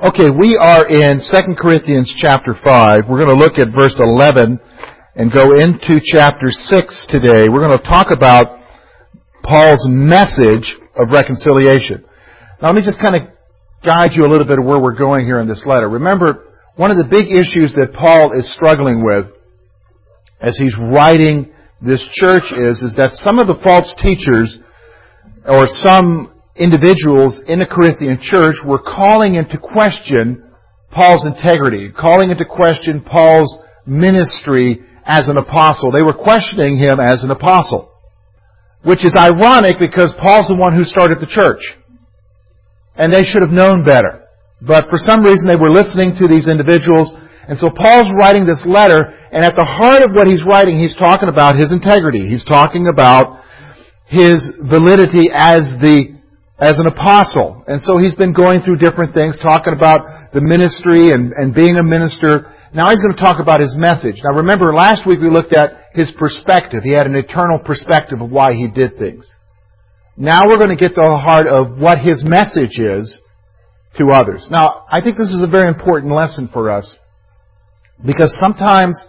Okay, we are in 2 Corinthians chapter 5. We're going to look at verse 11 and go into chapter 6 today. We're going to talk about Paul's message of reconciliation. Now let me just kind of guide you a little bit of where we're going here in this letter. Remember, one of the big issues that Paul is struggling with as he's writing this church is, is that some of the false teachers or some individuals in the Corinthian church were calling into question Paul's integrity, calling into question Paul's ministry as an apostle. They were questioning him as an apostle. Which is ironic because Paul's the one who started the church. And they should have known better. But for some reason they were listening to these individuals. And so Paul's writing this letter, and at the heart of what he's writing, he's talking about his integrity. He's talking about his validity as the as an apostle. And so he's been going through different things, talking about the ministry and, and being a minister. Now he's going to talk about his message. Now remember, last week we looked at his perspective. He had an eternal perspective of why he did things. Now we're going to get to the heart of what his message is to others. Now, I think this is a very important lesson for us because sometimes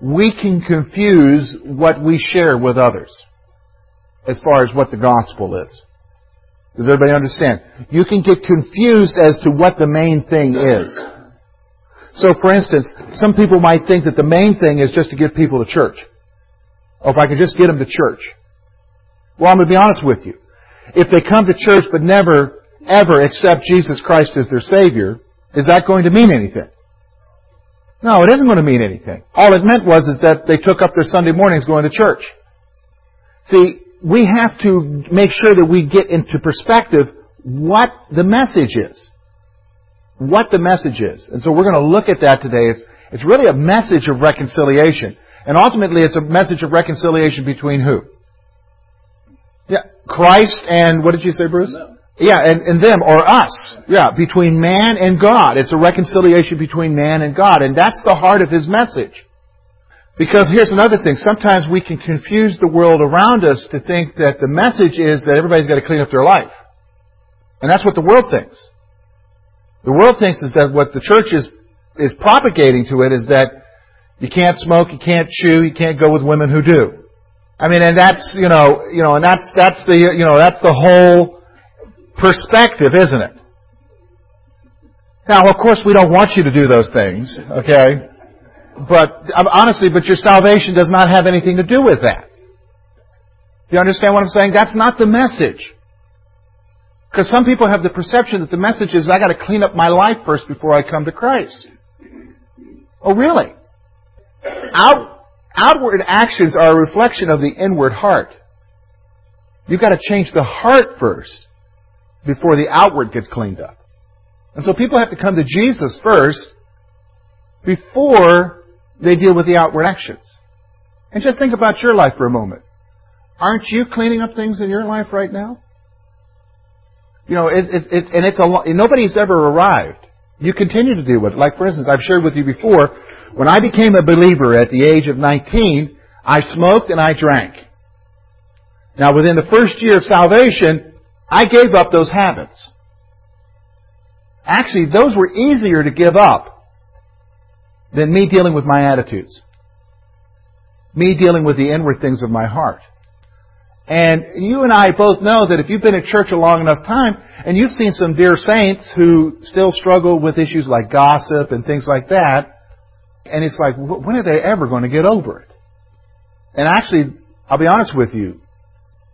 we can confuse what we share with others as far as what the gospel is. Does everybody understand? You can get confused as to what the main thing is. So, for instance, some people might think that the main thing is just to get people to church. Or if I could just get them to church. Well, I'm going to be honest with you. If they come to church but never, ever accept Jesus Christ as their Savior, is that going to mean anything? No, it isn't going to mean anything. All it meant was is that they took up their Sunday mornings going to church. See, we have to make sure that we get into perspective what the message is. What the message is. And so we're going to look at that today. It's, it's really a message of reconciliation. And ultimately it's a message of reconciliation between who? Yeah, Christ and, what did you say, Bruce? Yeah, and, and them, or us. Yeah, between man and God. It's a reconciliation between man and God. And that's the heart of his message. Because here's another thing. Sometimes we can confuse the world around us to think that the message is that everybody's got to clean up their life. And that's what the world thinks. The world thinks is that what the church is, is propagating to it is that you can't smoke, you can't chew, you can't go with women who do. I mean, and that's, you know, you know, and that's, that's the, you know, that's the whole perspective, isn't it? Now, of course, we don't want you to do those things, okay? But um, honestly, but your salvation does not have anything to do with that. Do you understand what I'm saying? That's not the message. Because some people have the perception that the message is I got to clean up my life first before I come to Christ. Oh, really? Out, outward actions are a reflection of the inward heart. You've got to change the heart first before the outward gets cleaned up. And so people have to come to Jesus first before they deal with the outward actions. And just think about your life for a moment. Aren't you cleaning up things in your life right now? You know, it's, it's, it's and it's a nobody's ever arrived. You continue to deal with it. Like, for instance, I've shared with you before, when I became a believer at the age of 19, I smoked and I drank. Now, within the first year of salvation, I gave up those habits. Actually, those were easier to give up than me dealing with my attitudes. Me dealing with the inward things of my heart. And you and I both know that if you've been at church a long enough time, and you've seen some dear saints who still struggle with issues like gossip and things like that, and it's like, when are they ever going to get over it? And actually, I'll be honest with you,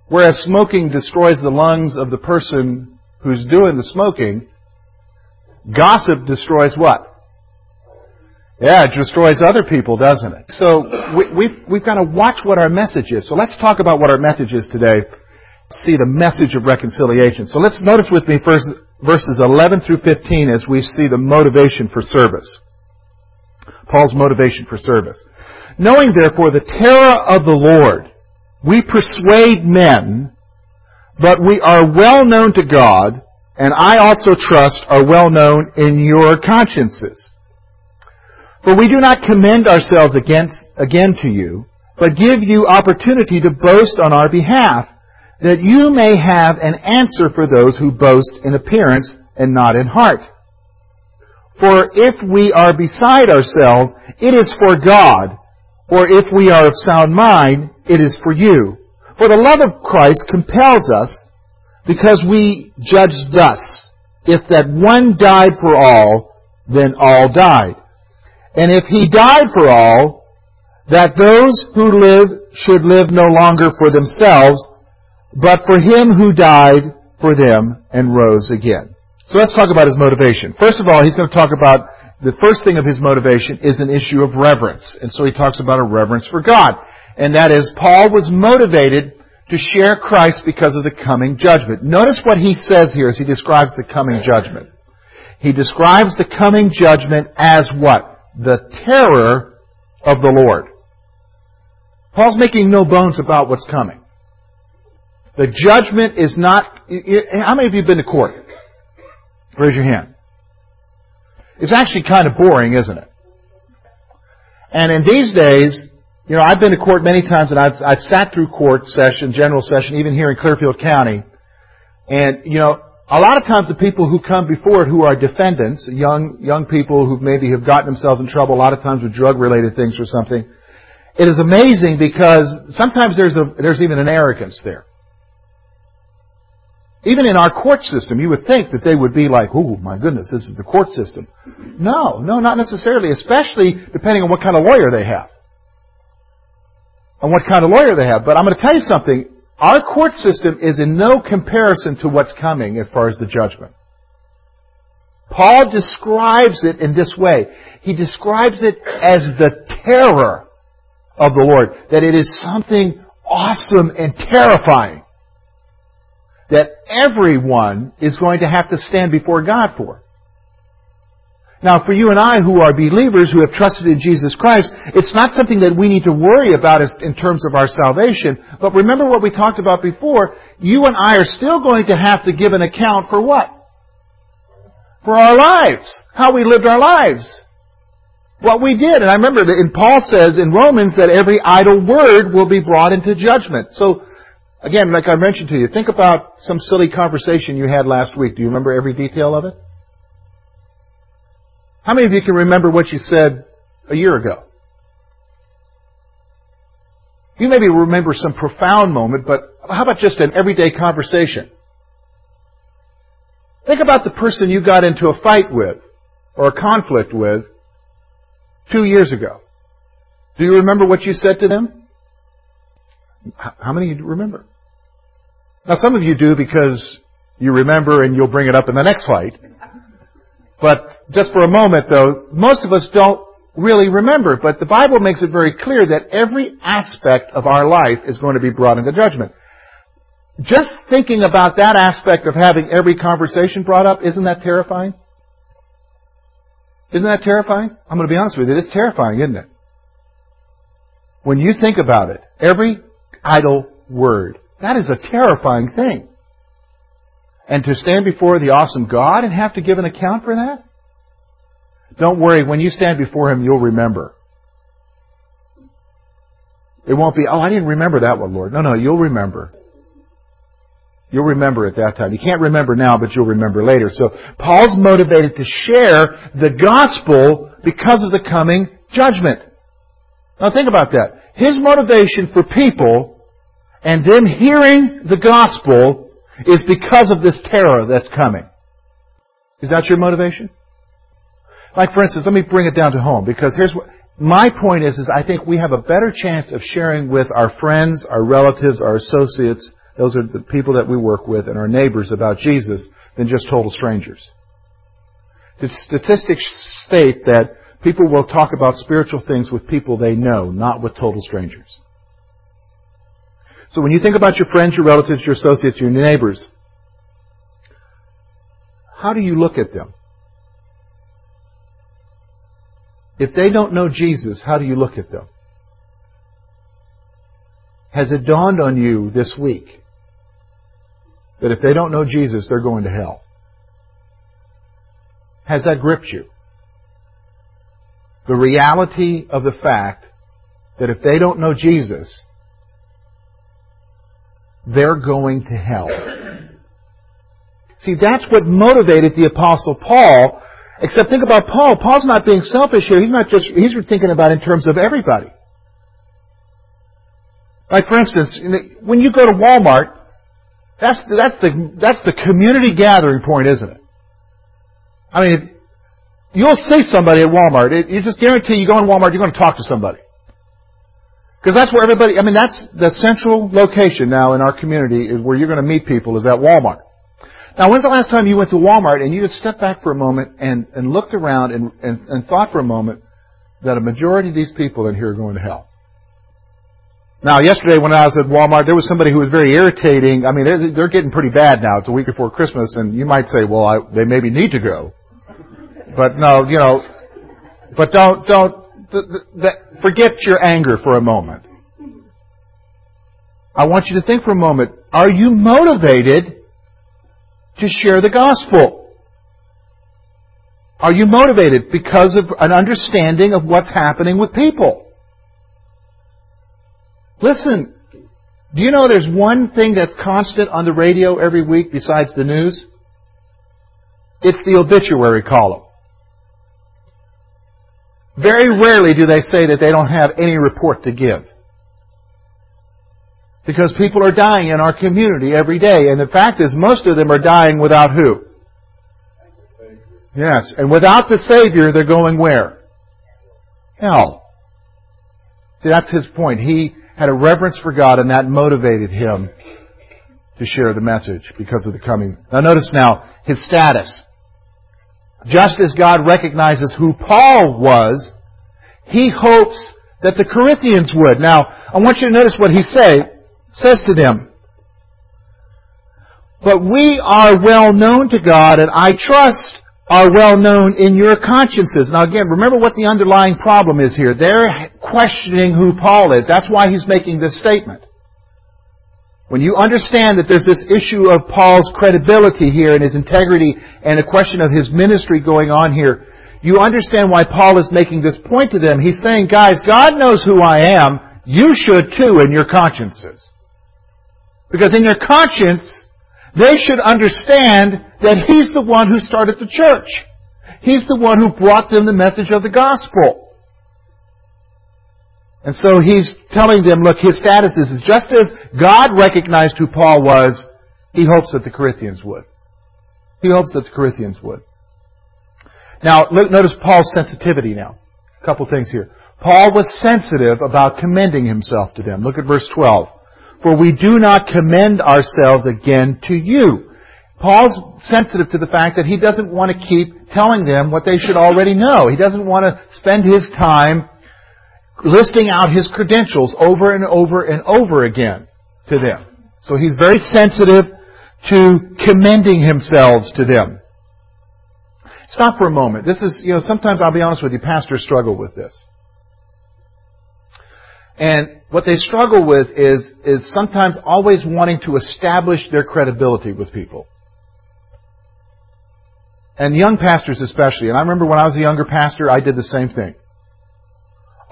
whereas smoking destroys the lungs of the person who's doing the smoking, gossip destroys what? Yeah, it destroys other people, doesn't it? So we, we've, we've got to watch what our message is. So let's talk about what our message is today. See the message of reconciliation. So let's notice with me first verses 11 through 15 as we see the motivation for service. Paul's motivation for service. Knowing therefore the terror of the Lord, we persuade men, but we are well known to God, and I also trust are well known in your consciences. For we do not commend ourselves against, again to you, but give you opportunity to boast on our behalf, that you may have an answer for those who boast in appearance and not in heart. For if we are beside ourselves, it is for God. Or if we are of sound mind, it is for you. For the love of Christ compels us, because we judge thus, if that one died for all, then all died. And if he died for all, that those who live should live no longer for themselves, but for him who died for them and rose again. So let's talk about his motivation. First of all, he's going to talk about the first thing of his motivation is an issue of reverence. And so he talks about a reverence for God. And that is, Paul was motivated to share Christ because of the coming judgment. Notice what he says here as he describes the coming judgment. He describes the coming judgment as what? The terror of the Lord. Paul's making no bones about what's coming. The judgment is not, how many of you have been to court? Raise your hand. It's actually kind of boring, isn't it? And in these days, you know, I've been to court many times and I've, I've sat through court session, general session, even here in Clearfield County. And, you know, a lot of times the people who come before it who are defendants, young, young people who maybe have gotten themselves in trouble a lot of times with drug related things or something, it is amazing because sometimes there's a, there's even an arrogance there. Even in our court system, you would think that they would be like, oh my goodness, this is the court system. No, no, not necessarily, especially depending on what kind of lawyer they have. And what kind of lawyer they have. But I'm going to tell you something. Our court system is in no comparison to what's coming as far as the judgment. Paul describes it in this way. He describes it as the terror of the Lord. That it is something awesome and terrifying that everyone is going to have to stand before God for. Now, for you and I who are believers who have trusted in Jesus Christ, it's not something that we need to worry about in terms of our salvation. But remember what we talked about before. You and I are still going to have to give an account for what? For our lives. How we lived our lives. What we did. And I remember that in Paul says in Romans that every idle word will be brought into judgment. So Again, like I mentioned to you, think about some silly conversation you had last week. Do you remember every detail of it? How many of you can remember what you said a year ago? You maybe remember some profound moment, but how about just an everyday conversation? Think about the person you got into a fight with or a conflict with two years ago. Do you remember what you said to them? How many you remember? Now some of you do because you remember and you'll bring it up in the next fight. But just for a moment though, most of us don't really remember. But the Bible makes it very clear that every aspect of our life is going to be brought into judgment. Just thinking about that aspect of having every conversation brought up, isn't that terrifying? Isn't that terrifying? I'm going to be honest with you, it's terrifying, isn't it? When you think about it, every idle word. That is a terrifying thing. And to stand before the awesome God and have to give an account for that? Don't worry, when you stand before Him, you'll remember. It won't be, oh, I didn't remember that one, Lord. No, no, you'll remember. You'll remember at that time. You can't remember now, but you'll remember later. So Paul's motivated to share the gospel because of the coming judgment. Now think about that. His motivation for people and them hearing the gospel is because of this terror that's coming. Is that your motivation? Like for instance, let me bring it down to home because here's what my point is is I think we have a better chance of sharing with our friends, our relatives, our associates, those are the people that we work with and our neighbors about Jesus than just total strangers. The statistics state that people will talk about spiritual things with people they know, not with total strangers. So when you think about your friends, your relatives, your associates, your neighbors, how do you look at them? If they don't know Jesus, how do you look at them? Has it dawned on you this week that if they don't know Jesus, they're going to hell? Has that gripped you? The reality of the fact that if they don't know Jesus, they're going to hell. See, that's what motivated the apostle Paul Except think about Paul. Paul's not being selfish here. He's not just, he's thinking about in terms of everybody. Like for instance, when you go to Walmart, that's, that's the, that's the community gathering point, isn't it? I mean, you'll see somebody at Walmart. It, you just guarantee you go in Walmart, you're going to talk to somebody. Because that's where everybody, I mean, that's the central location now in our community is where you're going to meet people is at Walmart. Now, when's the last time you went to Walmart and you just stepped back for a moment and, and looked around and, and, and thought for a moment that a majority of these people in here are going to hell? Now, yesterday when I was at Walmart, there was somebody who was very irritating. I mean, they're, they're getting pretty bad now. It's a week before Christmas, and you might say, well, I, they maybe need to go. But no, you know, but don't, don't, th- th- forget your anger for a moment. I want you to think for a moment, are you motivated to share the gospel? Are you motivated because of an understanding of what's happening with people? Listen, do you know there's one thing that's constant on the radio every week besides the news? It's the obituary column. Very rarely do they say that they don't have any report to give. Because people are dying in our community every day, and the fact is most of them are dying without who? Yes, and without the Savior, they're going where? Hell. See, that's his point. He had a reverence for God, and that motivated him to share the message because of the coming. Now notice now, his status. Just as God recognizes who Paul was, he hopes that the Corinthians would. Now, I want you to notice what he say, says to them. But we are well known to God, and I trust are well known in your consciences. Now again, remember what the underlying problem is here. They're questioning who Paul is. That's why he's making this statement. When you understand that there's this issue of Paul's credibility here and his integrity and a question of his ministry going on here, you understand why Paul is making this point to them. He's saying, guys, God knows who I am. You should too in your consciences. Because in your conscience, they should understand that He's the one who started the church. He's the one who brought them the message of the gospel. And so he's telling them, look, his status is just as God recognized who Paul was, he hopes that the Corinthians would. He hopes that the Corinthians would. Now, look, notice Paul's sensitivity now. A couple things here. Paul was sensitive about commending himself to them. Look at verse 12. For we do not commend ourselves again to you. Paul's sensitive to the fact that he doesn't want to keep telling them what they should already know. He doesn't want to spend his time listing out his credentials over and over and over again to them. So he's very sensitive to commending himself to them. Stop for a moment. This is, you know, sometimes I'll be honest with you, pastors struggle with this. And what they struggle with is, is sometimes always wanting to establish their credibility with people. And young pastors especially. And I remember when I was a younger pastor, I did the same thing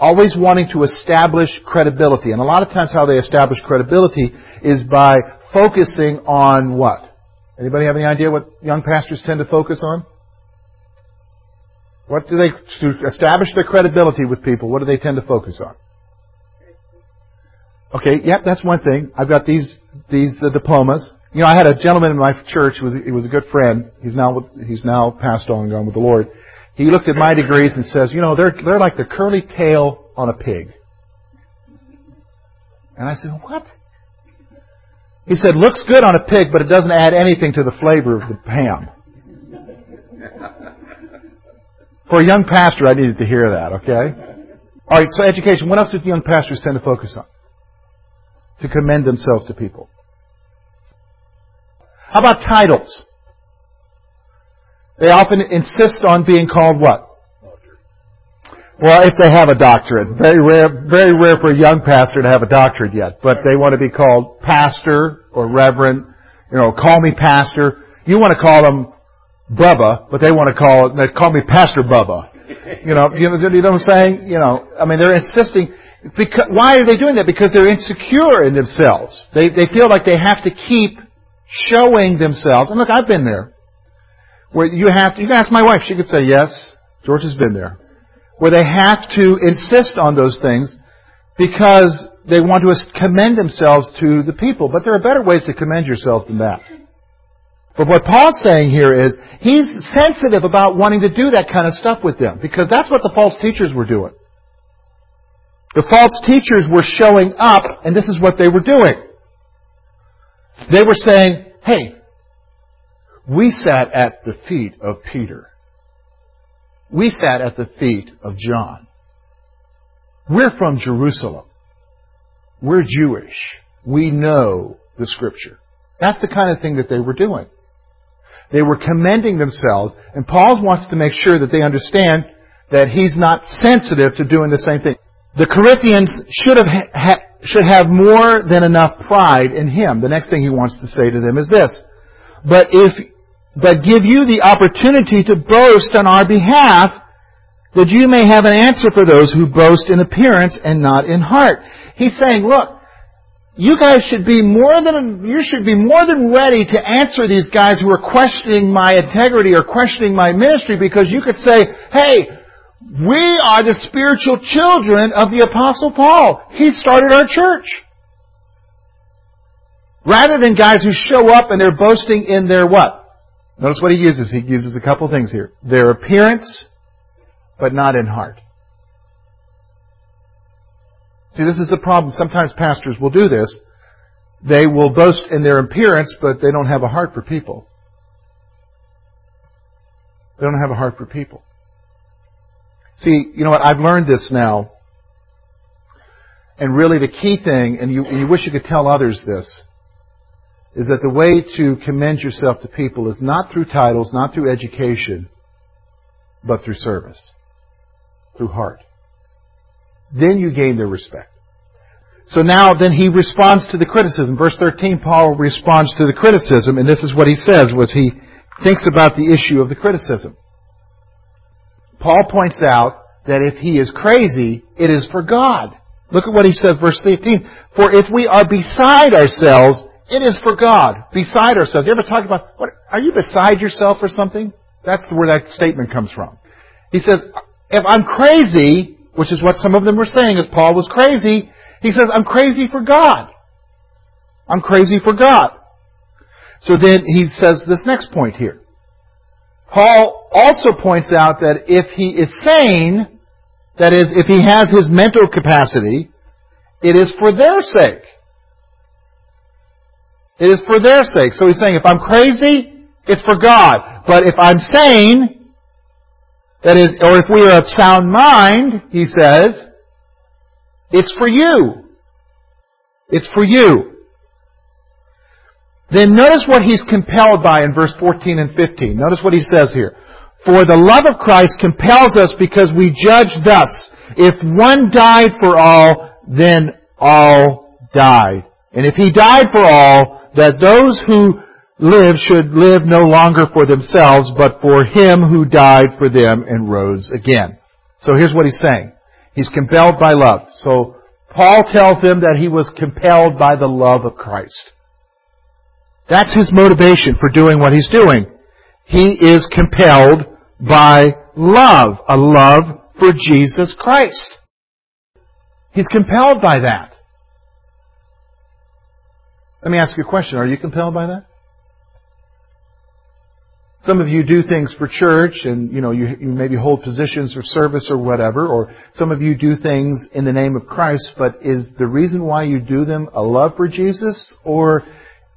always wanting to establish credibility. And a lot of times how they establish credibility is by focusing on what? Anybody have any idea what young pastors tend to focus on? What do they, to establish their credibility with people, what do they tend to focus on? Okay, yep, that's one thing. I've got these, these the diplomas. You know, I had a gentleman in my church, who was, he was a good friend. He's now, he's now passed on gone with the Lord. He looked at my degrees and says, you know, they're, they're like the curly tail on a pig. And I said, what? He said, looks good on a pig, but it doesn't add anything to the flavor of the ham. For a young pastor, I needed to hear that, okay? Alright, so education. What else do young pastors tend to focus on? To commend themselves to people. How about titles? They often insist on being called what? Well, if they have a doctorate. Very rare, very rare for a young pastor to have a doctorate yet. But they want to be called pastor or reverend. You know, call me pastor. You want to call them Bubba, but they want to call it, call me Pastor Bubba. You know, you know, you know what I'm saying? You know, I mean, they're insisting, because, why are they doing that? Because they're insecure in themselves. They, they feel like they have to keep showing themselves. And look, I've been there Where you have to, you can ask my wife, she could say yes, George has been there. Where they have to insist on those things because they want to commend themselves to the people. But there are better ways to commend yourselves than that. But what Paul's saying here is he's sensitive about wanting to do that kind of stuff with them because that's what the false teachers were doing. The false teachers were showing up and this is what they were doing. They were saying, hey, we sat at the feet of Peter. We sat at the feet of John. We're from Jerusalem. We're Jewish. We know the scripture. That's the kind of thing that they were doing. They were commending themselves, and Paul wants to make sure that they understand that he's not sensitive to doing the same thing. The Corinthians should have, ha- should have more than enough pride in him. The next thing he wants to say to them is this. But if, but give you the opportunity to boast on our behalf, that you may have an answer for those who boast in appearance and not in heart. He's saying, look, you guys should be more than, you should be more than ready to answer these guys who are questioning my integrity or questioning my ministry because you could say, hey, we are the spiritual children of the Apostle Paul. He started our church. Rather than guys who show up and they're boasting in their what? Notice what he uses. He uses a couple things here. Their appearance, but not in heart. See, this is the problem. Sometimes pastors will do this. They will boast in their appearance, but they don't have a heart for people. They don't have a heart for people. See, you know what? I've learned this now. And really the key thing, and you, you wish you could tell others this, is that the way to commend yourself to people is not through titles, not through education, but through service, through heart. Then you gain their respect. So now then he responds to the criticism. Verse 13, Paul responds to the criticism, and this is what he says, was he thinks about the issue of the criticism. Paul points out that if he is crazy, it is for God. Look at what he says, verse 13. For if we are beside ourselves, it is for God. Beside ourselves. You ever talk about, what, are you beside yourself or something? That's where that statement comes from. He says, if I'm crazy, which is what some of them were saying as Paul was crazy, he says, I'm crazy for God. I'm crazy for God. So then he says this next point here. Paul also points out that if he is sane, that is, if he has his mental capacity, it is for their sake. It is for their sake. So he's saying, if I'm crazy, it's for God. But if I'm sane, that is, or if we are of sound mind, he says, it's for you. It's for you. Then notice what he's compelled by in verse 14 and 15. Notice what he says here. For the love of Christ compels us because we judge thus. If one died for all, then all died. And if he died for all, that those who live should live no longer for themselves, but for him who died for them and rose again. So here's what he's saying. He's compelled by love. So Paul tells them that he was compelled by the love of Christ. That's his motivation for doing what he's doing. He is compelled by love, a love for Jesus Christ. He's compelled by that. Let me ask you a question. Are you compelled by that? Some of you do things for church and, you know, you, you maybe hold positions or service or whatever, or some of you do things in the name of Christ, but is the reason why you do them a love for Jesus, or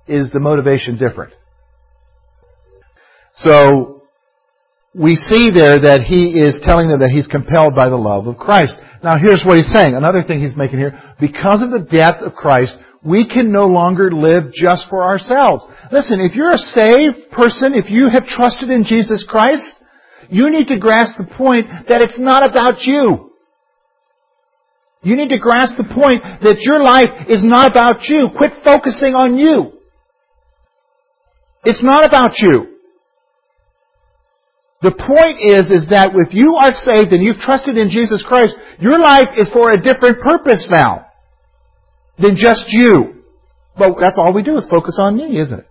is the motivation different? So, we see there that he is telling them that he's compelled by the love of Christ. Now here's what he's saying. Another thing he's making here. Because of the death of Christ, we can no longer live just for ourselves. Listen, if you're a saved person, if you have trusted in Jesus Christ, you need to grasp the point that it's not about you. You need to grasp the point that your life is not about you. Quit focusing on you. It's not about you. The point is, is that if you are saved and you've trusted in Jesus Christ, your life is for a different purpose now than just you. But that's all we do is focus on me, isn't it?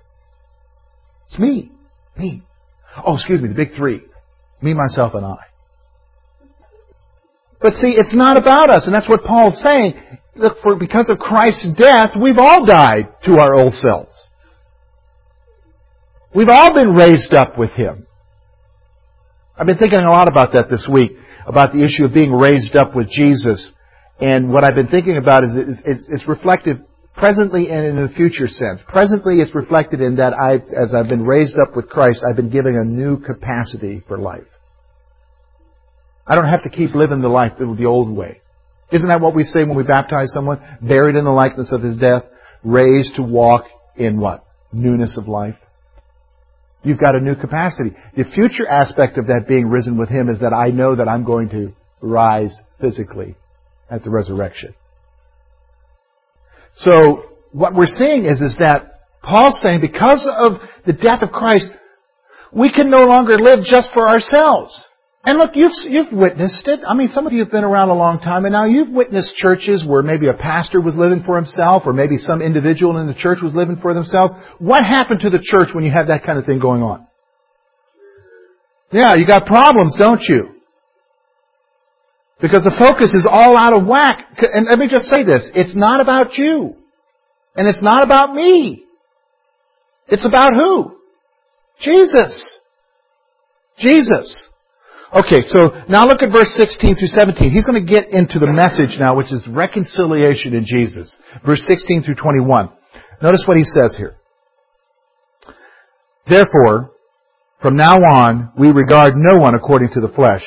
It's me. Me. Oh, excuse me, the big three. Me, myself, and I. But see, it's not about us, and that's what Paul's saying. Look, for because of Christ's death, we've all died to our old selves. We've all been raised up with Him. I've been thinking a lot about that this week, about the issue of being raised up with Jesus. And what I've been thinking about is it's, it's reflective presently and in a future sense. Presently it's reflected in that I, as I've been raised up with Christ, I've been given a new capacity for life. I don't have to keep living the life the old way. Isn't that what we say when we baptize someone? Buried in the likeness of his death, raised to walk in what? Newness of life. You've got a new capacity. The future aspect of that being risen with him is that I know that I'm going to rise physically at the resurrection. So what we're seeing is, is that Paul's saying because of the death of Christ, we can no longer live just for ourselves. And look, you've, you've witnessed it. I mean, some of you have been around a long time, and now you've witnessed churches where maybe a pastor was living for himself, or maybe some individual in the church was living for themselves. What happened to the church when you have that kind of thing going on? Yeah, you got problems, don't you? Because the focus is all out of whack. And let me just say this. It's not about you. And it's not about me. It's about who? Jesus. Jesus. Okay, so now look at verse 16 through 17. He's going to get into the message now, which is reconciliation in Jesus. Verse 16 through 21. Notice what he says here. Therefore, from now on, we regard no one according to the flesh.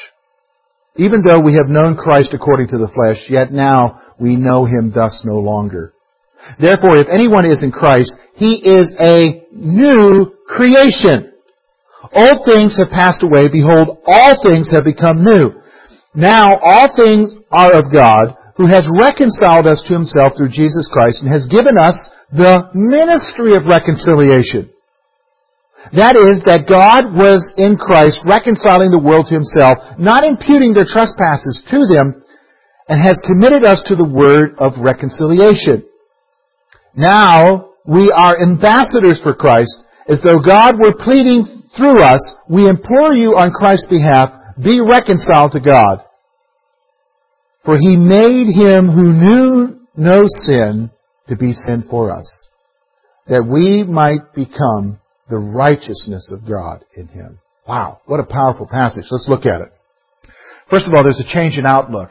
Even though we have known Christ according to the flesh, yet now we know him thus no longer. Therefore, if anyone is in Christ, he is a new creation. Old things have passed away. Behold, all things have become new. Now all things are of God, who has reconciled us to himself through Jesus Christ and has given us the ministry of reconciliation. That is, that God was in Christ reconciling the world to himself, not imputing their trespasses to them, and has committed us to the word of reconciliation. Now we are ambassadors for Christ, as though God were pleading through us, we implore you on Christ's behalf, be reconciled to God. For he made him who knew no sin to be sin for us, that we might become the righteousness of God in him. Wow, what a powerful passage. Let's look at it. First of all, there's a change in outlook.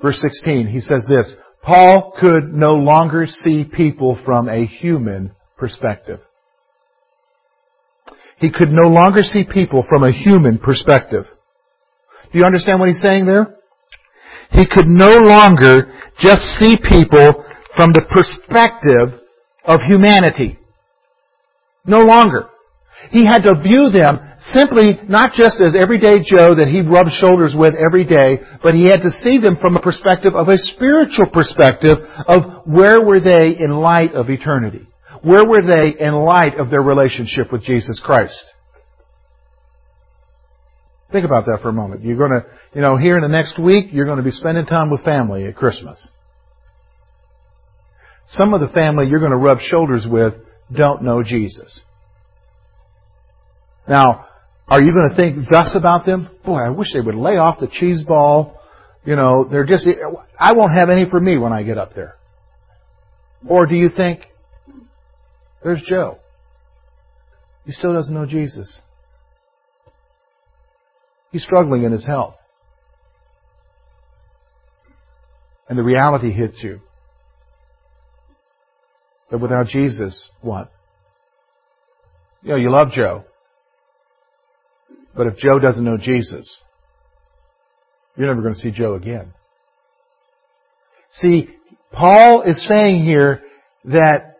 Verse 16, he says this, Paul could no longer see people from a human perspective. He could no longer see people from a human perspective. Do you understand what he's saying there? He could no longer just see people from the perspective of humanity. No longer. He had to view them simply not just as everyday Joe that he rubbed shoulders with every day, but he had to see them from a perspective of a spiritual perspective of where were they in light of eternity. Where were they in light of their relationship with Jesus Christ? Think about that for a moment. You're going to, you know, here in the next week, you're going to be spending time with family at Christmas. Some of the family you're going to rub shoulders with don't know Jesus. Now, are you going to think thus about them? Boy, I wish they would lay off the cheese ball. You know, they're just, I won't have any for me when I get up there. Or do you think, there's Joe. He still doesn't know Jesus. He's struggling in his health. And the reality hits you. That without Jesus, what? You know, you love Joe. But if Joe doesn't know Jesus, you're never going to see Joe again. See, Paul is saying here that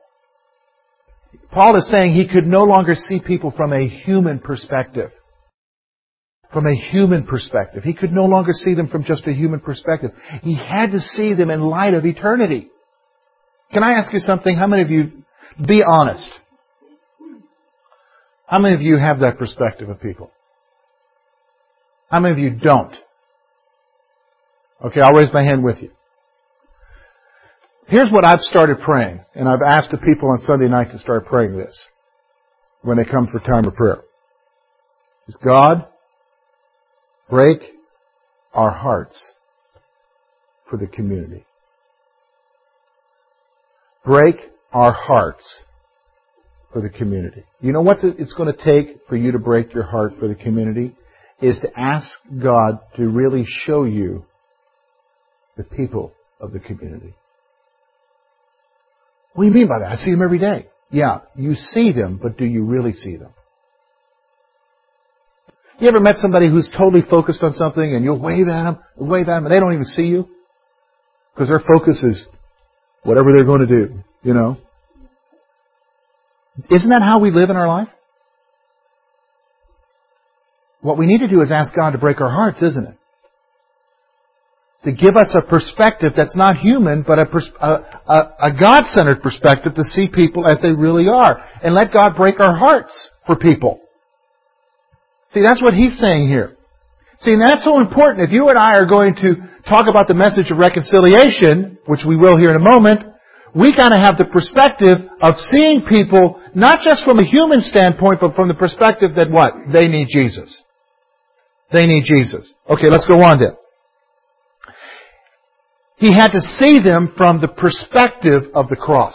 Paul is saying he could no longer see people from a human perspective. From a human perspective. He could no longer see them from just a human perspective. He had to see them in light of eternity. Can I ask you something? How many of you, be honest. How many of you have that perspective of people? How many of you don't? Okay, I'll raise my hand with you. Here's what I've started praying, and I've asked the people on Sunday night to start praying this when they come for time of prayer. is God, break our hearts for the community. Break our hearts for the community. You know what it's going to take for you to break your heart for the community? Is to ask God to really show you the people of the community. What do you mean by that? I see them every day. Yeah, you see them, but do you really see them? You ever met somebody who's totally focused on something and you'll wave at them, wave at them, and they don't even see you? Because their focus is whatever they're going to do, you know? Isn't that how we live in our life? What we need to do is ask God to break our hearts, isn't it? To give us a perspective that's not human, but a, pers- a, a, a God-centered perspective to see people as they really are. And let God break our hearts for people. See, that's what he's saying here. See, and that's so important. If you and I are going to talk about the message of reconciliation, which we will here in a moment, we gotta have the perspective of seeing people not just from a human standpoint, but from the perspective that what? They need Jesus. They need Jesus. Okay, let's go on then. He had to see them from the perspective of the cross.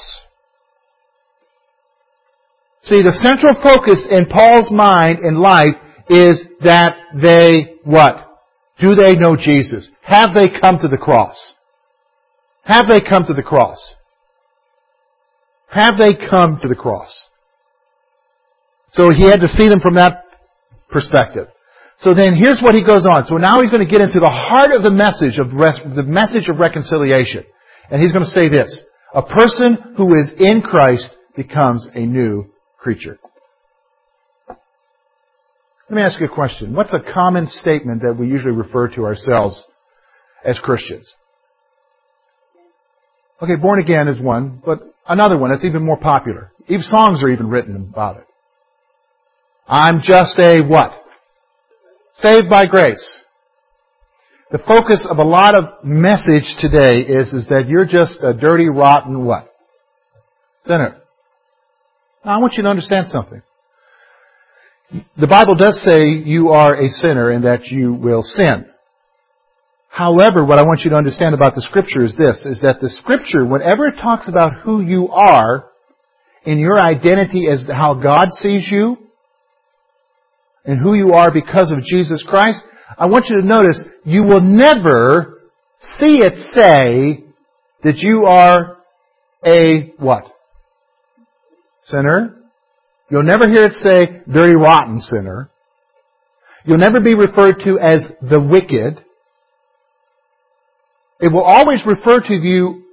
See, the central focus in Paul's mind and life is that they, what? Do they know Jesus? Have they come to the cross? Have they come to the cross? Have they come to the cross? So he had to see them from that perspective. So then here's what he goes on. So now he's going to get into the heart of the message of the message of reconciliation. And he's going to say this. A person who is in Christ becomes a new creature. Let me ask you a question. What's a common statement that we usually refer to ourselves as Christians? Okay, born again is one, but another one that's even more popular. Even songs are even written about it. I'm just a what? Saved by grace. The focus of a lot of message today is, is that you're just a dirty, rotten what? Sinner. Now I want you to understand something. The Bible does say you are a sinner and that you will sin. However, what I want you to understand about the scripture is this, is that the scripture, whenever it talks about who you are in your identity as how God sees you and who you are because of Jesus Christ, I want you to notice you will never see it say that you are a what? Sinner, You'll never hear it say, dirty rotten sinner. You'll never be referred to as the wicked. It will always refer to you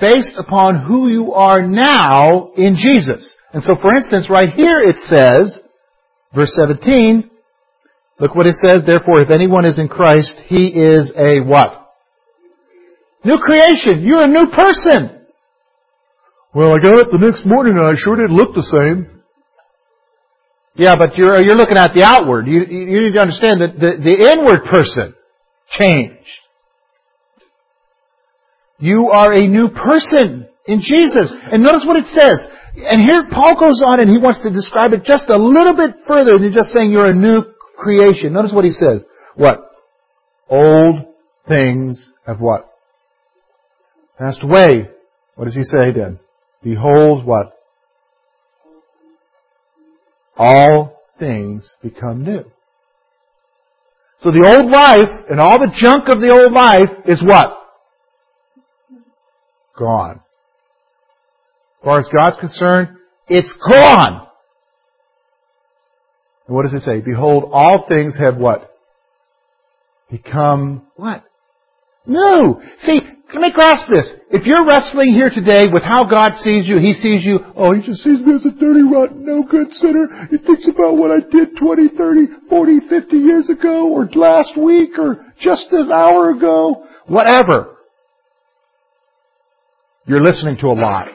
based upon who you are now in Jesus. And so for instance, right here it says, verse 17, look what it says, therefore if anyone is in Christ, he is a what? New creation. You're a new person. Well, I got up the next morning and I sure did look the same. Yeah, but you're, you're looking at the outward. You, you need to understand that the, the inward person changed. You are a new person in Jesus. And notice what it says. And here Paul goes on and he wants to describe it just a little bit further than just saying you're a new creation. Notice what he says. What? Old things have what? Passed away. What does he say then? Behold what? All things become new. So the old life and all the junk of the old life is what? Gone. As far as God's concerned, it's gone. And what does it say? Behold, all things have what? Become what? New. See, let me grasp this. If you're wrestling here today with how God sees you, He sees you, oh, He just sees me as a dirty, rotten, no good sinner. He thinks about what I did 20, 30, 40, 50 years ago, or last week, or just an hour ago. Whatever. You're listening to a lie.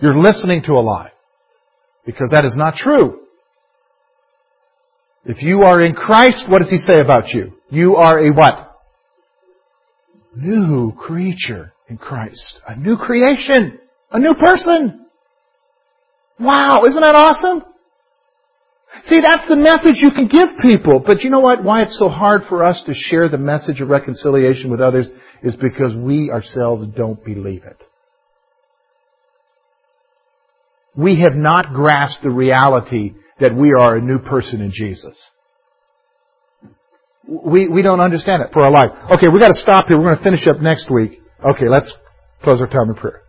You're listening to a lie. Because that is not true. If you are in Christ, what does He say about you? You are a what? New creature in Christ. A new creation. A new person. Wow, isn't that awesome? See, that's the message you can give people. But you know what? Why it's so hard for us to share the message of reconciliation with others is because we ourselves don't believe it. We have not grasped the reality that we are a new person in Jesus. We, we don't understand it for our life. Okay, we've gotta stop here. We're gonna finish up next week. Okay, let's close our time in prayer.